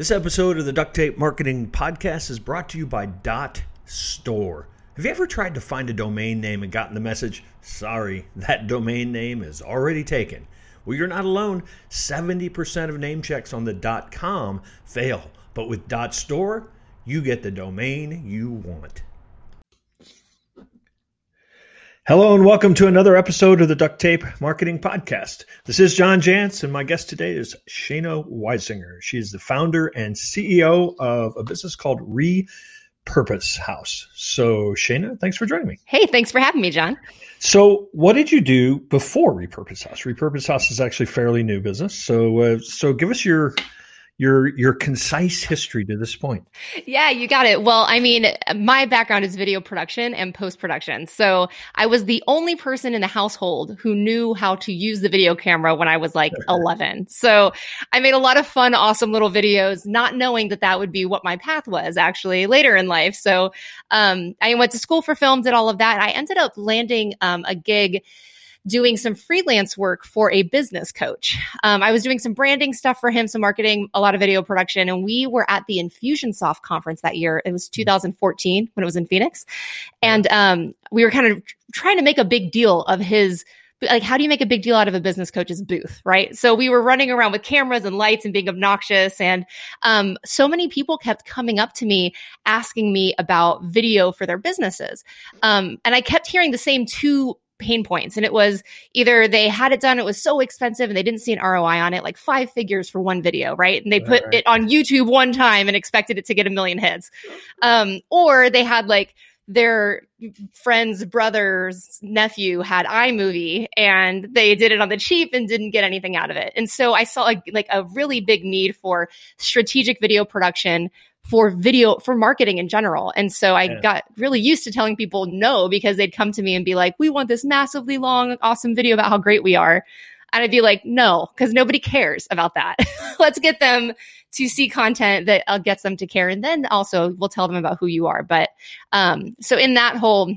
This episode of the Duct Tape Marketing Podcast is brought to you by Dot Store. Have you ever tried to find a domain name and gotten the message, sorry, that domain name is already taken? Well, you're not alone. 70% of name checks on the .com fail, but with Dot Store, you get the domain you want. Hello and welcome to another episode of the Duct Tape Marketing Podcast. This is John Jantsch, and my guest today is Shaina Weisinger. She is the founder and CEO of a business called Repurpose House. So, Shaina, thanks for joining me. Hey, thanks for having me, John. So, what did you do before Repurpose House? Repurpose House is actually fairly new business. So, uh, so give us your your your concise history to this point. Yeah, you got it. Well, I mean, my background is video production and post production. So I was the only person in the household who knew how to use the video camera when I was like 11. So I made a lot of fun, awesome little videos, not knowing that that would be what my path was actually later in life. So um, I went to school for film, did all of that. I ended up landing um, a gig doing some freelance work for a business coach. Um, I was doing some branding stuff for him, some marketing, a lot of video production, and we were at the Infusionsoft conference that year. It was 2014 when it was in Phoenix, and um, we were kind of trying to make a big deal of his like how do you make a big deal out of a business coach's booth right? So we were running around with cameras and lights and being obnoxious. And um, so many people kept coming up to me asking me about video for their businesses. Um, and i kept hearing the same two pain points. And it was either they had it done, it was so expensive and they didn't see an ROI on it, like five figures for one video, right? And they put right. it on YouTube one time and expected it to get a million hits. Um, or they had like their friend's brother's nephew had iMovie and they did it on the cheap and didn't get anything out of it. And so I saw a, like a really big need for strategic video production for video for marketing in general. And so I yeah. got really used to telling people no because they'd come to me and be like, "We want this massively long awesome video about how great we are." And I'd be like, "No, because nobody cares about that. Let's get them to see content that uh, gets them to care and then also we'll tell them about who you are." But um so in that whole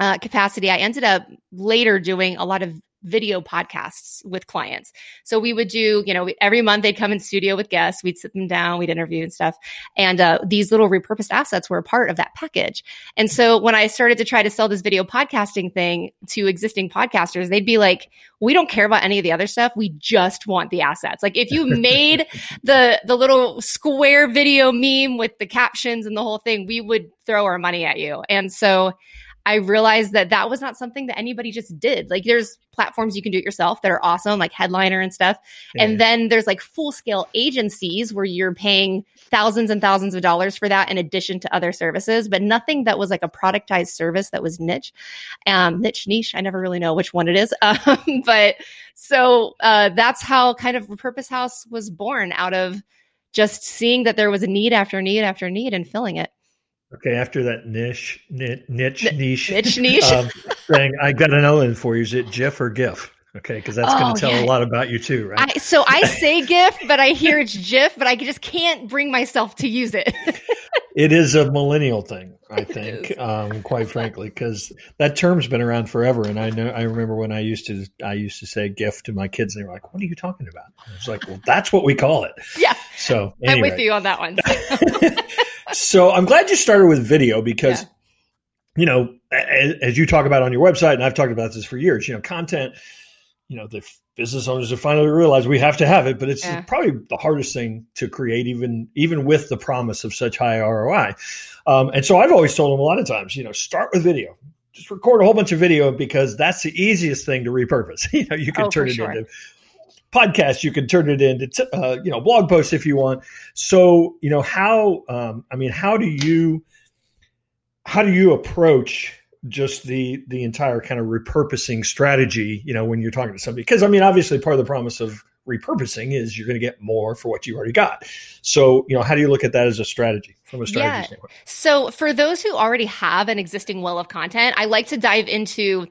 uh, capacity, I ended up later doing a lot of video podcasts with clients. So we would do, you know, every month they'd come in studio with guests, we'd sit them down, we'd interview and stuff. And uh, these little repurposed assets were a part of that package. And so when I started to try to sell this video podcasting thing to existing podcasters, they'd be like, we don't care about any of the other stuff. We just want the assets. Like if you made the the little square video meme with the captions and the whole thing, we would throw our money at you. And so I realized that that was not something that anybody just did. Like there's platforms you can do it yourself that are awesome, like Headliner and stuff. Yeah. And then there's like full scale agencies where you're paying thousands and thousands of dollars for that in addition to other services, but nothing that was like a productized service that was niche, um, niche, niche. I never really know which one it is. Um, but so uh, that's how kind of Purpose House was born out of just seeing that there was a need after need after need and filling it. Okay, after that niche, niche, niche, niche, niche, niche. Um, thing, I got another one for you. Is it GIF or GIF? Okay, because that's oh, going to tell yeah. a lot about you too, right? I, so I say GIF, but I hear it's GIF, but I just can't bring myself to use it. it is a millennial thing, I think, um, quite frankly, because that term's been around forever. And I know, I remember when I used to, I used to say GIF to my kids, and they were like, "What are you talking about?" I was like, "Well, that's what we call it." Yeah. So anyway. I'm with you on that one. so I'm glad you started with video because, yeah. you know, as, as, you talk about on your website, and I've talked about this for years, you know, content, you know, the business owners have finally realized we have to have it, but it's yeah. probably the hardest thing to create, even even with the promise of such high ROI. Um, and so I've always told them a lot of times, you know, start with video. Just record a whole bunch of video because that's the easiest thing to repurpose. you know, you can oh, turn it sure. into podcast you can turn it into uh, you know blog posts if you want. So you know how um, i mean how do you how do you approach just the the entire kind of repurposing strategy you know when you're talking to somebody? Because i mean obviously part of the promise of repurposing is you're going to get more for what you already got. So you know how do you look at that as a strategy from a strategy yeah. standpoint? So for those who already have an existing well of content i like to dive into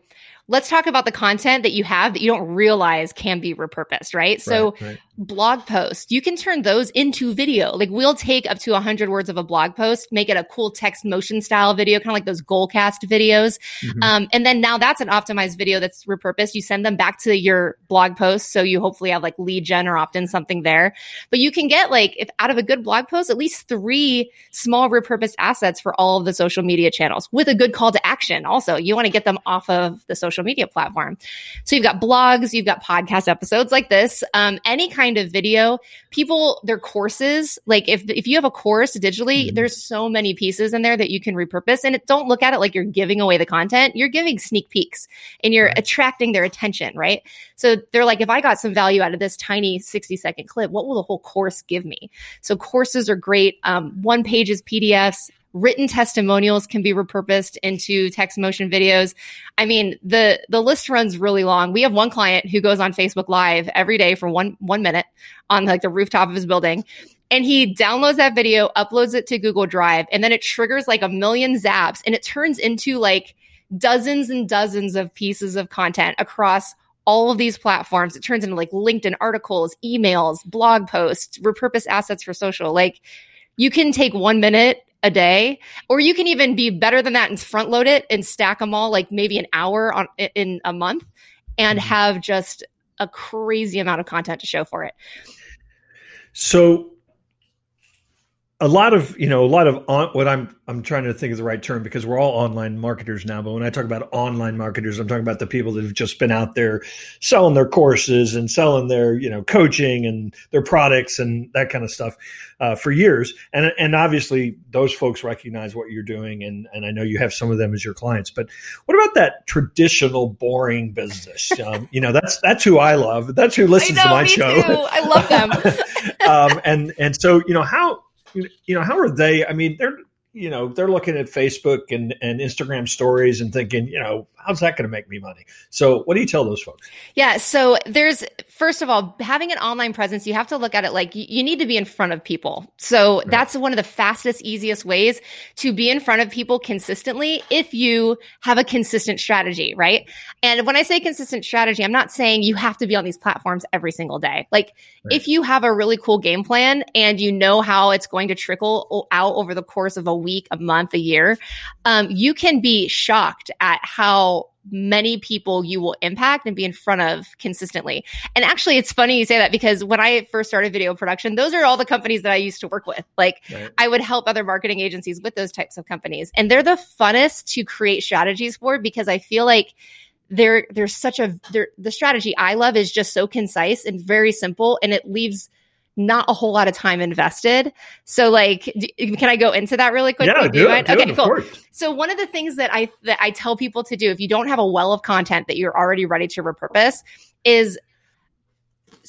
let's talk about the content that you have that you don't realize can be repurposed, right? right so right. Blog posts, you can turn those into video. Like we'll take up to 100 words of a blog post, make it a cool text motion style video, kind of like those Goalcast videos. Mm-hmm. Um, and then now that's an optimized video that's repurposed. You send them back to your blog post. So you hopefully have like lead gen or opt in something there. But you can get like, if out of a good blog post, at least three small repurposed assets for all of the social media channels with a good call to action. Also, you want to get them off of the social media platform. So you've got blogs, you've got podcast episodes like this, um, any kind of video. People, their courses, like if if you have a course digitally, mm-hmm. there's so many pieces in there that you can repurpose. And it, don't look at it like you're giving away the content. You're giving sneak peeks and you're right. attracting their attention, right? So they're like, if I got some value out of this tiny 60 second clip, what will the whole course give me? So courses are great. Um, one pages, PDFs, written testimonials can be repurposed into text motion videos. I mean, the the list runs really long. We have one client who goes on Facebook Live every day for one one minute on like the rooftop of his building. And he downloads that video, uploads it to Google Drive, and then it triggers like a million zaps and it turns into like dozens and dozens of pieces of content across all of these platforms. It turns into like LinkedIn articles, emails, blog posts, repurpose assets for social. Like you can take one minute a day or you can even be better than that and front load it and stack them all like maybe an hour on in a month and mm-hmm. have just a crazy amount of content to show for it so a lot of you know a lot of on, what i'm i'm trying to think of the right term because we're all online marketers now but when i talk about online marketers i'm talking about the people that have just been out there selling their courses and selling their you know coaching and their products and that kind of stuff uh, for years. And and obviously those folks recognize what you're doing and and i know you have some of them as your clients but what about that traditional boring business? Um, you know that's that's who i love. That's who listens know, to my show. too. i love them. Um, and and so you know how you know, how are they? I mean, they're you know they're looking at Facebook and and Instagram stories and thinking, you know, how's that going to make me money? So, what do you tell those folks? Yeah, so there's first of all, having an online presence, you have to look at it like you need to be in front of people. So, right. that's one of the fastest, easiest ways to be in front of people consistently if you have a consistent strategy, right? And when I say consistent strategy, I'm not saying you have to be on these platforms every single day. Like, right. if you have a really cool game plan and you know how it's going to trickle out over the course of a week, a month, a year, um, you can be shocked at how many people you will impact and be in front of consistently. And actually, it's funny you say that because when I first started video production, those are all the companies that I used to work with. Like, right. I would help other marketing agencies with those types of companies. And they're the funnest to create strategies for because I feel like there there's such a the strategy I love is just so concise and very simple and it leaves not a whole lot of time invested. So like, can I go into that really quickly? Yeah, do, do it, do okay, it, cool. So one of the things that I, that I tell people to do, if you don't have a well of content that you're already ready to repurpose is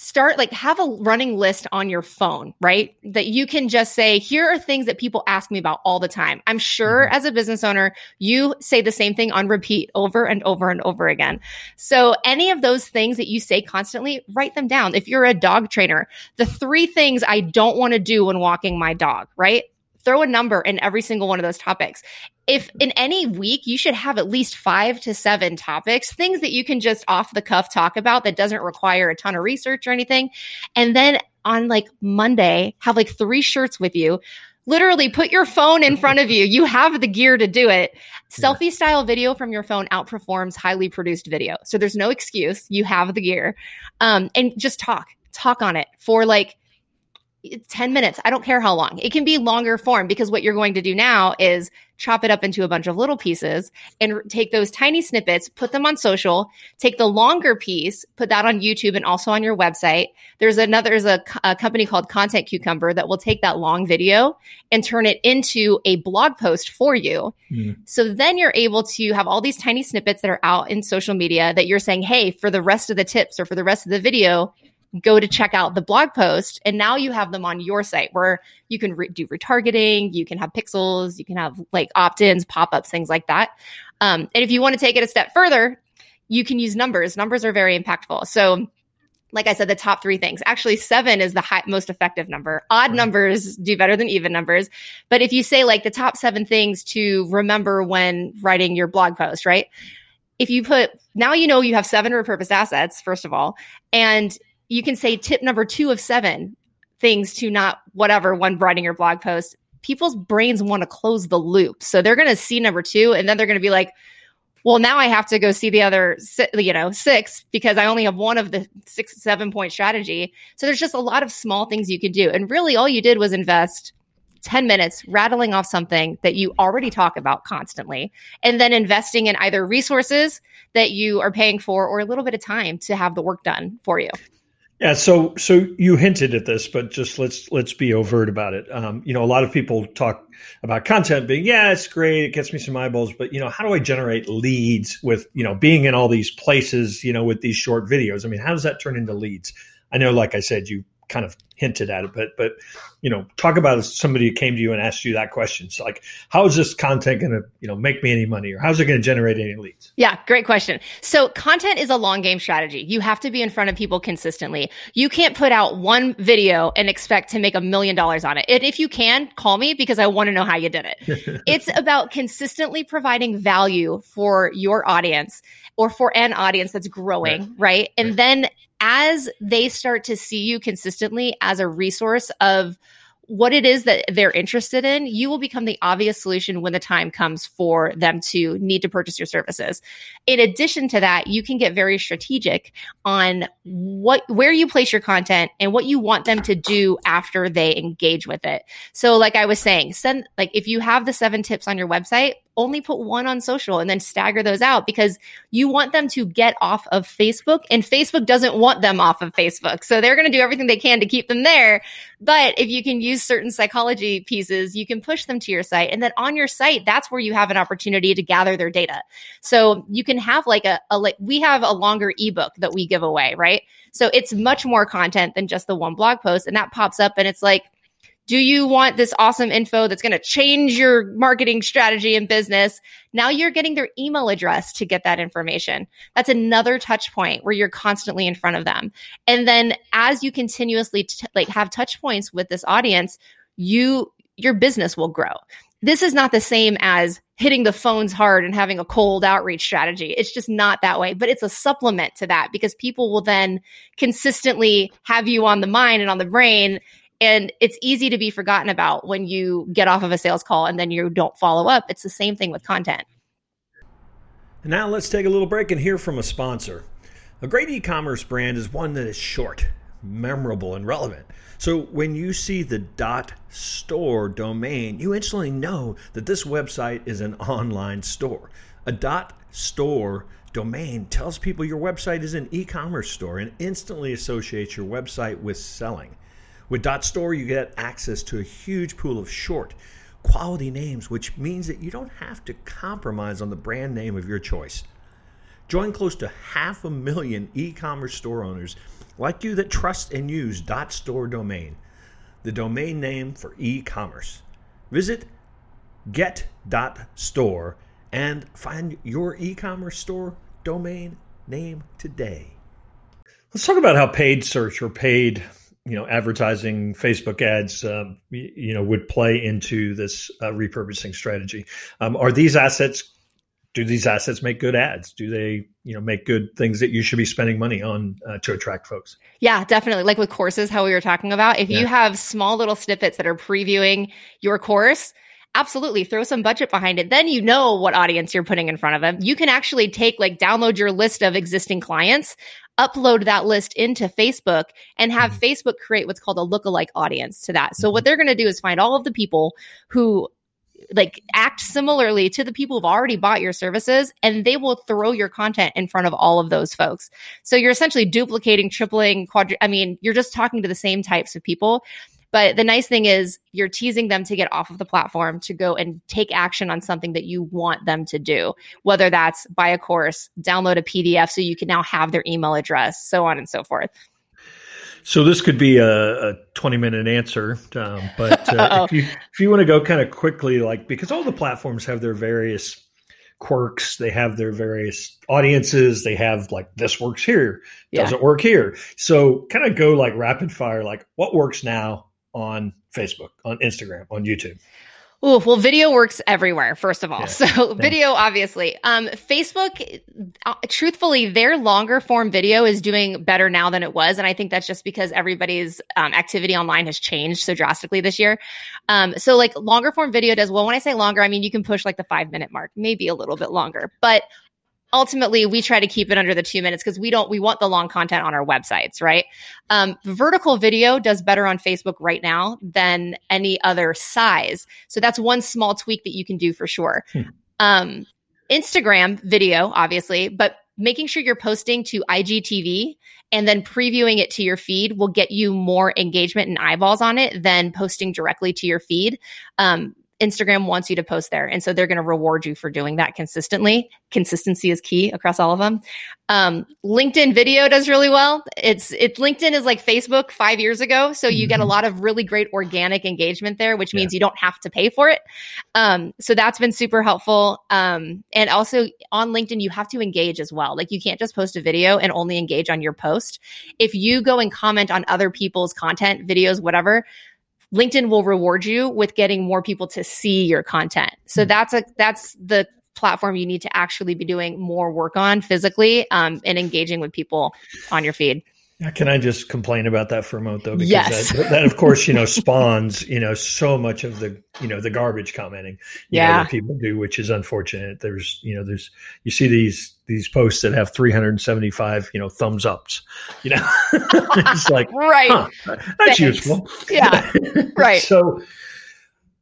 start like have a running list on your phone, right? That you can just say, here are things that people ask me about all the time. I'm sure mm-hmm. as a business owner, you say the same thing on repeat over and over and over again. So any of those things that you say constantly, write them down. If you're a dog trainer, the three things I don't want to do when walking my dog, right? Throw a number in every single one of those topics. If in any week you should have at least five to seven topics, things that you can just off the cuff talk about that doesn't require a ton of research or anything. And then on like Monday, have like three shirts with you. Literally put your phone in front of you. You have the gear to do it. Selfie style video from your phone outperforms highly produced video. So there's no excuse. You have the gear. Um, and just talk, talk on it for like 10 minutes. I don't care how long. It can be longer form because what you're going to do now is chop it up into a bunch of little pieces and take those tiny snippets, put them on social, take the longer piece, put that on YouTube and also on your website. There's another, there's a, a company called Content Cucumber that will take that long video and turn it into a blog post for you. Mm. So then you're able to have all these tiny snippets that are out in social media that you're saying, Hey, for the rest of the tips or for the rest of the video, go to check out the blog post and now you have them on your site where you can re- do retargeting you can have pixels you can have like opt-ins pop-ups things like that um, and if you want to take it a step further you can use numbers numbers are very impactful so like I said, the top three things. Actually, seven is the high, most effective number. Odd numbers do better than even numbers. But if you say like the top seven things to remember when writing your blog post, right? If you put, now you know you have seven repurposed assets, first of all, and you can say tip number two of seven things to not whatever when writing your blog post. People's brains want to close the loop. So they're going to see number two and then they're going to be like, well, now I have to go see the other, you know, six because I only have one of the six, seven point strategy. So there's just a lot of small things you can do. And really all you did was invest 10 minutes rattling off something that you already talk about constantly and then investing in either resources that you are paying for or a little bit of time to have the work done for you. Yeah, so so you hinted at this, but just let's let's be overt about it. Um, you know, a lot of people talk about content being, yeah, it's great, it gets me some eyeballs, but you know, how do I generate leads with you know being in all these places, you know, with these short videos? I mean, how does that turn into leads? I know, like I said, you kind of hinted at it, but but you know, talk about somebody who came to you and asked you that question. So like, how is this content going to you know make me any money, or how's it going to generate any leads? Yeah, great question. So content is a long game strategy. You have to be in front of people consistently. You can't put out one video and expect to make a million dollars on it. And if you can, call me because I want to know how you did it. it's about consistently providing value for your audience or for an audience that's growing, right? right? And right. then as they start to see you consistently as a resource of what it is that they're interested in, you will become the obvious solution when the time comes for them to need to purchase your services. In addition to that, you can get very strategic on what where you place your content and what you want them to do after they engage with it. So like I was saying, send like if you have the 7 tips on your website, only put one on social and then stagger those out because you want them to get off of Facebook and Facebook doesn't want them off of Facebook. So they're going to do everything they can to keep them there. But if you can use certain psychology pieces, you can push them to your site. And then on your site, that's where you have an opportunity to gather their data. So you can have like a, a like, we have a longer ebook that we give away, right? So it's much more content than just the one blog post. And that pops up and it's like, do you want this awesome info that's going to change your marketing strategy and business? Now you're getting their email address to get that information. That's another touch point where you're constantly in front of them. And then as you continuously t- like have touch points with this audience, you your business will grow. This is not the same as hitting the phones hard and having a cold outreach strategy. It's just not that way, but it's a supplement to that because people will then consistently have you on the mind and on the brain and it's easy to be forgotten about when you get off of a sales call and then you don't follow up. It's the same thing with content. And now let's take a little break and hear from a sponsor. A great e commerce brand is one that is short, memorable, and relevant. So when you see the dot .store domain, you instantly know that this website is an online store. A dot .store domain tells people your website is an e-commerce store and instantly associates your website with selling. With Dot .store, you get access to a huge pool of short, quality names, which means that you don't have to compromise on the brand name of your choice. Join close to half a million e-commerce store owners like you that trust and use Dot .store domain, the domain name for e-commerce. Visit get.store and find your e-commerce store domain name today. Let's talk about how paid search or paid you know advertising facebook ads um, you know would play into this uh, repurposing strategy. Um, are these assets do these assets make good ads? Do they you know make good things that you should be spending money on uh, to attract folks? Yeah definitely. Like with courses how we were talking about if yeah. you have small little snippets that are previewing your course absolutely throw some budget behind it. Then you know what audience you're putting in front of them. You can actually take like download your list of existing clients, upload that list into Facebook and have mm-hmm. Facebook create what's called a lookalike audience to that. So mm-hmm. what they're going to do is find all of the people who like act similarly to the people who've already bought your services and they will throw your content in front of all of those folks. So you're essentially duplicating, tripling, quadri I mean, you're just talking to the same types of people. But the nice thing is you're teasing them to get off of the platform to go and take action on something that you want them to do, whether that's buy a course, download a PDF so you can now have their email address, so on and so forth. So this could be a, a 20 minute answer, um, but uh, if you if you want to go kind of quickly, like because all the platforms have their various quirks, they have their various audiences, they have like this works here, doesn't work here. So kind of go like rapid fire, like what works now, on Facebook, on Instagram, on YouTube? Oh, well, video works everywhere, first of all. Yeah, so video, obviously. Um, Facebook, uh, truthfully, their longer form video is doing better now than it was. And I think that's just because everybody's um, activity online has changed so drastically this year. Um, so like longer form video does well. When I say longer, I mean, you can push like the five minute mark, maybe a little bit longer, but ultimately we try to keep it under the two minutes because we don't we want the long content on our websites right? Um, vertical video does better on facebook right now than any other size. So that's one small tweak that you can do for sure. Hmm. um, instagram video obviously but making sure you're posting to igtv and then previewing it to your feed will get you more engagement and eyeballs on it than posting directly to your feed. Um, Instagram wants you to post there. And so they're going to reward you for doing that consistently. Consistency is key across all of them. Um, LinkedIn video does really well. It's, it's LinkedIn is like Facebook five years ago. So you mm-hmm. get a mm-hmm. lot of really great organic engagement there, which means yeah. you don't have to pay for it. Um, so that's been super helpful. Um, and also on LinkedIn, you have to engage as well. Like you can't just post a video and only engage on your post. If you go and comment on other people's content, videos, whatever, LinkedIn will reward you with getting more people to see your content. So mm-hmm. that's a that's the platform you need to actually be doing more work on physically um, and engaging with people on your feed. Can I just complain about that for a moment though? Because yes. that, that, of course, you know, spawns, you know, so much of the, you know, the garbage commenting, yeah, know, that people do, which is unfortunate. There's, you know, there's, you see these, these posts that have 375, you know, thumbs ups, you know, it's like, right. Huh, that's Thanks. useful. Yeah. right. so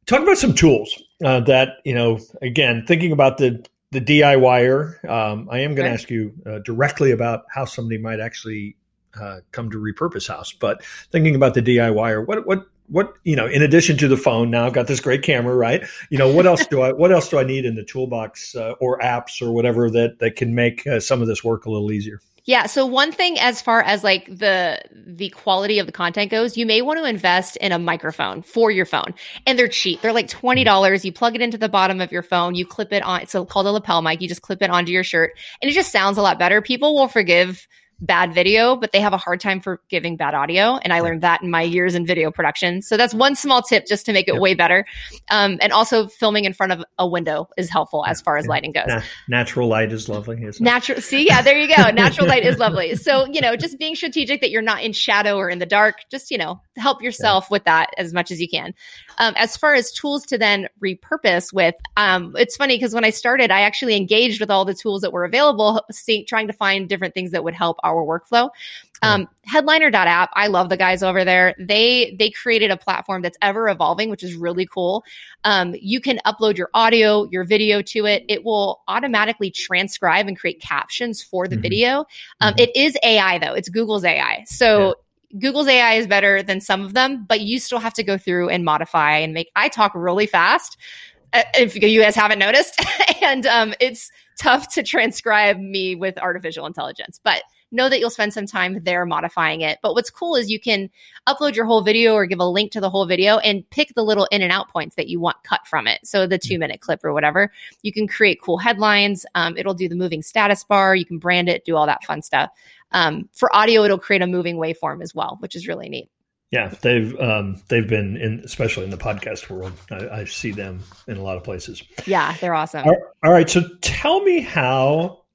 talk about some tools uh, that, you know, again, thinking about the, the DIYer, um, I am going to ask you uh, directly about how somebody might actually uh, come to repurpose house. But thinking about the DIY what what what you know, in addition to the phone, now I've got this great camera, right? You know, what else do I what else do I need in the toolbox uh, or apps or whatever that that can make uh, some of this work a little easier? Yeah. So one thing as far as like the the quality of the content goes, you may want to invest in a microphone for your phone. And they're cheap. They're like twenty dollars. You plug it into the bottom of your phone, you clip it on it's called a lapel mic. You just clip it onto your shirt and it just sounds a lot better. People will forgive bad video, but they have a hard time for giving bad audio. And I learned that in my years in video production. So that's one small tip just to make it yep. way better. Um, and also filming in front of a window is helpful as far as yeah. lighting goes. Na- natural light is lovely. Natural. See, yeah, there you go. Natural light is lovely. So, you know, just being strategic that you're not in shadow or in the dark, just, you know, help yourself yeah. with that as much as you can. Um, as far as tools to then repurpose with, um, it's funny because when I started, I actually engaged with all the tools that were available, see, trying to find different things that would help our workflow. Um, headliner.app, I love the guys over there. They they created a platform that's ever evolving, which is really cool. Um, you can upload your audio, your video to it. It will automatically transcribe and create captions for the mm-hmm. video. Um, mm-hmm. it is AI though; it's Google's AI. So yeah. Google's AI is better than some of them, but you still have to go through and modify and make. I talk really fast. Uh, if you guys haven't noticed, and um, it's tough to transcribe me with artificial intelligence, but know that you'll spend some time there modifying it. But what's cool is you can upload your whole video or give a link to the whole video and pick the little in and out points that you want cut from it. So the two minute clip or whatever. You can create cool headlines. Um, it'll do the moving status bar. You can brand it, do all that fun stuff. Um, for audio, it'll create a moving waveform as well, which is really neat. Yeah, they've um, they've been in, especially in the podcast world. I, I, see them in a lot of places. Yeah, they're awesome. all, all right, so tell me how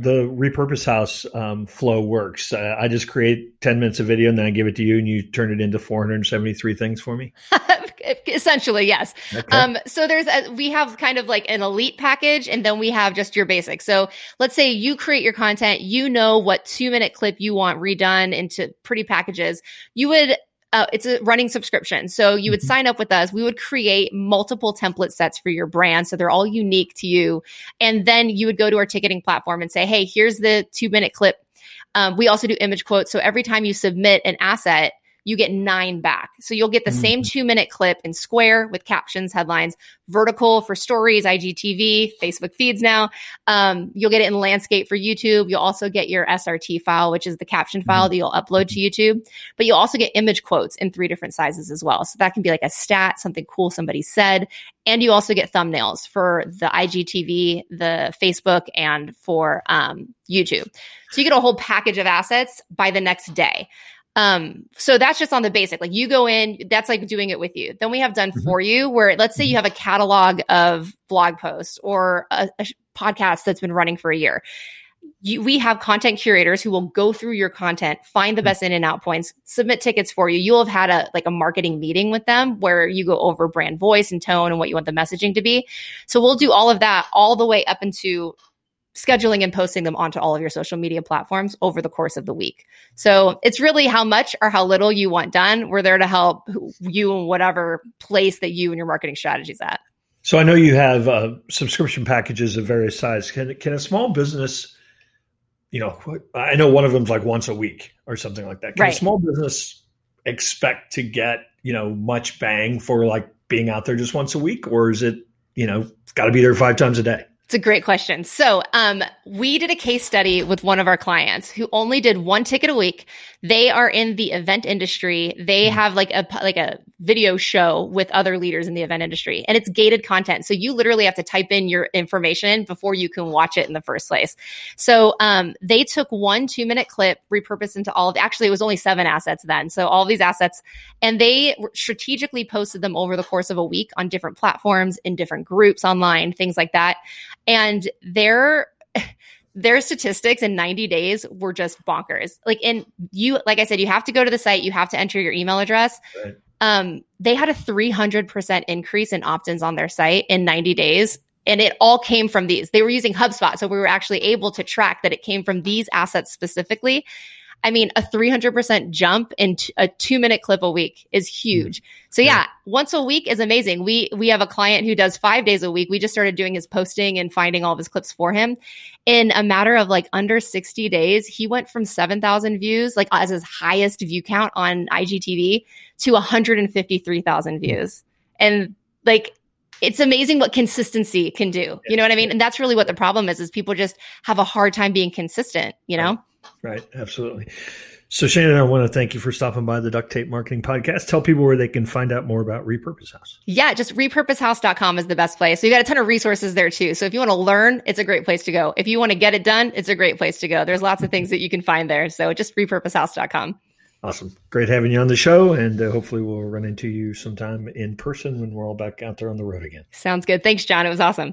the repurpose house um, flow works. Uh, I just create 10 minutes of video and then I give it to you and you turn it into 473 things for me. Essentially, yes. Okay. Um, so there's a, we have kind of like an elite package and then we have just your basic. So let's say you create your content, you know what two minute clip you want redone into pretty packages. You would uh, it's a running subscription. So you would mm-hmm. sign up with us. We would create multiple template sets for your brand. So they're all unique to you. And then you would go to our ticketing platform and say, Hey, here's the two minute clip. Um, we also do image quotes. So every time you submit an asset, you get nine back. So you'll get the mm-hmm. same two minute clip in square with captions, headlines, vertical for stories, IGTV, Facebook feeds now. Um, you'll get it in landscape for YouTube. You'll also get your SRT file, which is the caption file mm-hmm. that you'll upload to YouTube. But you'll also get image quotes in three different sizes as well. So that can be like a stat, something cool somebody said. And you also get thumbnails for the IGTV, the Facebook, and for um, YouTube. So you get a whole package of assets by the next day. Um, so that's just on the basic. Like you go in, that's like doing it with you. Then we have done mm-hmm. for you where let's say you mm-hmm. have a catalog of blog posts or a, a podcast that's been running for a year. You, we have content curators who will go through your content, find the mm-hmm. best in and out points, submit tickets for you. You'll have had a like a marketing meeting with them where you go over brand voice and tone and what you want the messaging to be. So we'll do all of that all the way up into scheduling and posting them onto all of your social media platforms over the course of the week. So it's really how much or how little you want done. We're there to help you in whatever place that you and your marketing strategy is at. So I know you have uh, subscription packages of various sizes. Can can a small business, you know, I know one of them's like once a week or something like that. Can right. a small business expect to get you know much bang for like being out there just once a week, or is it you know got to be there five times a day? It's a great question. So, um, we did a case study with one of our clients who only did one ticket a week. They are in the event industry. They mm-hmm. have like a like a video show with other leaders in the event industry, and it's gated content. So you literally have to type in your information before you can watch it in the first place. So, um, they took one two minute clip, repurposed into all of. Actually, it was only seven assets then. So all these assets, and they strategically posted them over the course of a week on different platforms in different groups online, things like that and their their statistics in 90 days were just bonkers. Like in you like I said you have to go to the site, you have to enter your email address. Right. Um they had a 300% increase in opt-ins on their site in 90 days and it all came from these. They were using HubSpot, so we were actually able to track that it came from these assets specifically. I mean, a 300% jump in t- a two minute clip a week is huge. Mm-hmm. So yeah, yeah, once a week is amazing. We, we have a client who does five days a week. We just started doing his posting and finding all of his clips for him. In a matter of like under 60 days, he went from 7,000 views, like as his highest view count on IGTV to 153,000 mm-hmm. views. And like, it's amazing what consistency can do. You know what I mean? And that's really what the problem is, is people just have a hard time being consistent, you know? Right, absolutely. So, Shannon, I want to thank you for stopping by the Duct Tape Marketing Podcast. Tell people where they can find out more about Repurpose House. Yeah, just repurposehouse.com is the best place. So, you got a ton of resources there too. So, if you want to learn, it's a great place to go. If you want to get it done, it's a great place to go. There's lots of things that you can find there. So, just repurposehouse.com. Awesome. Great having you on the show. And uh, hopefully, we'll run into you sometime in person when we're all back out there on the road again. Sounds good. Thanks, John. It was awesome.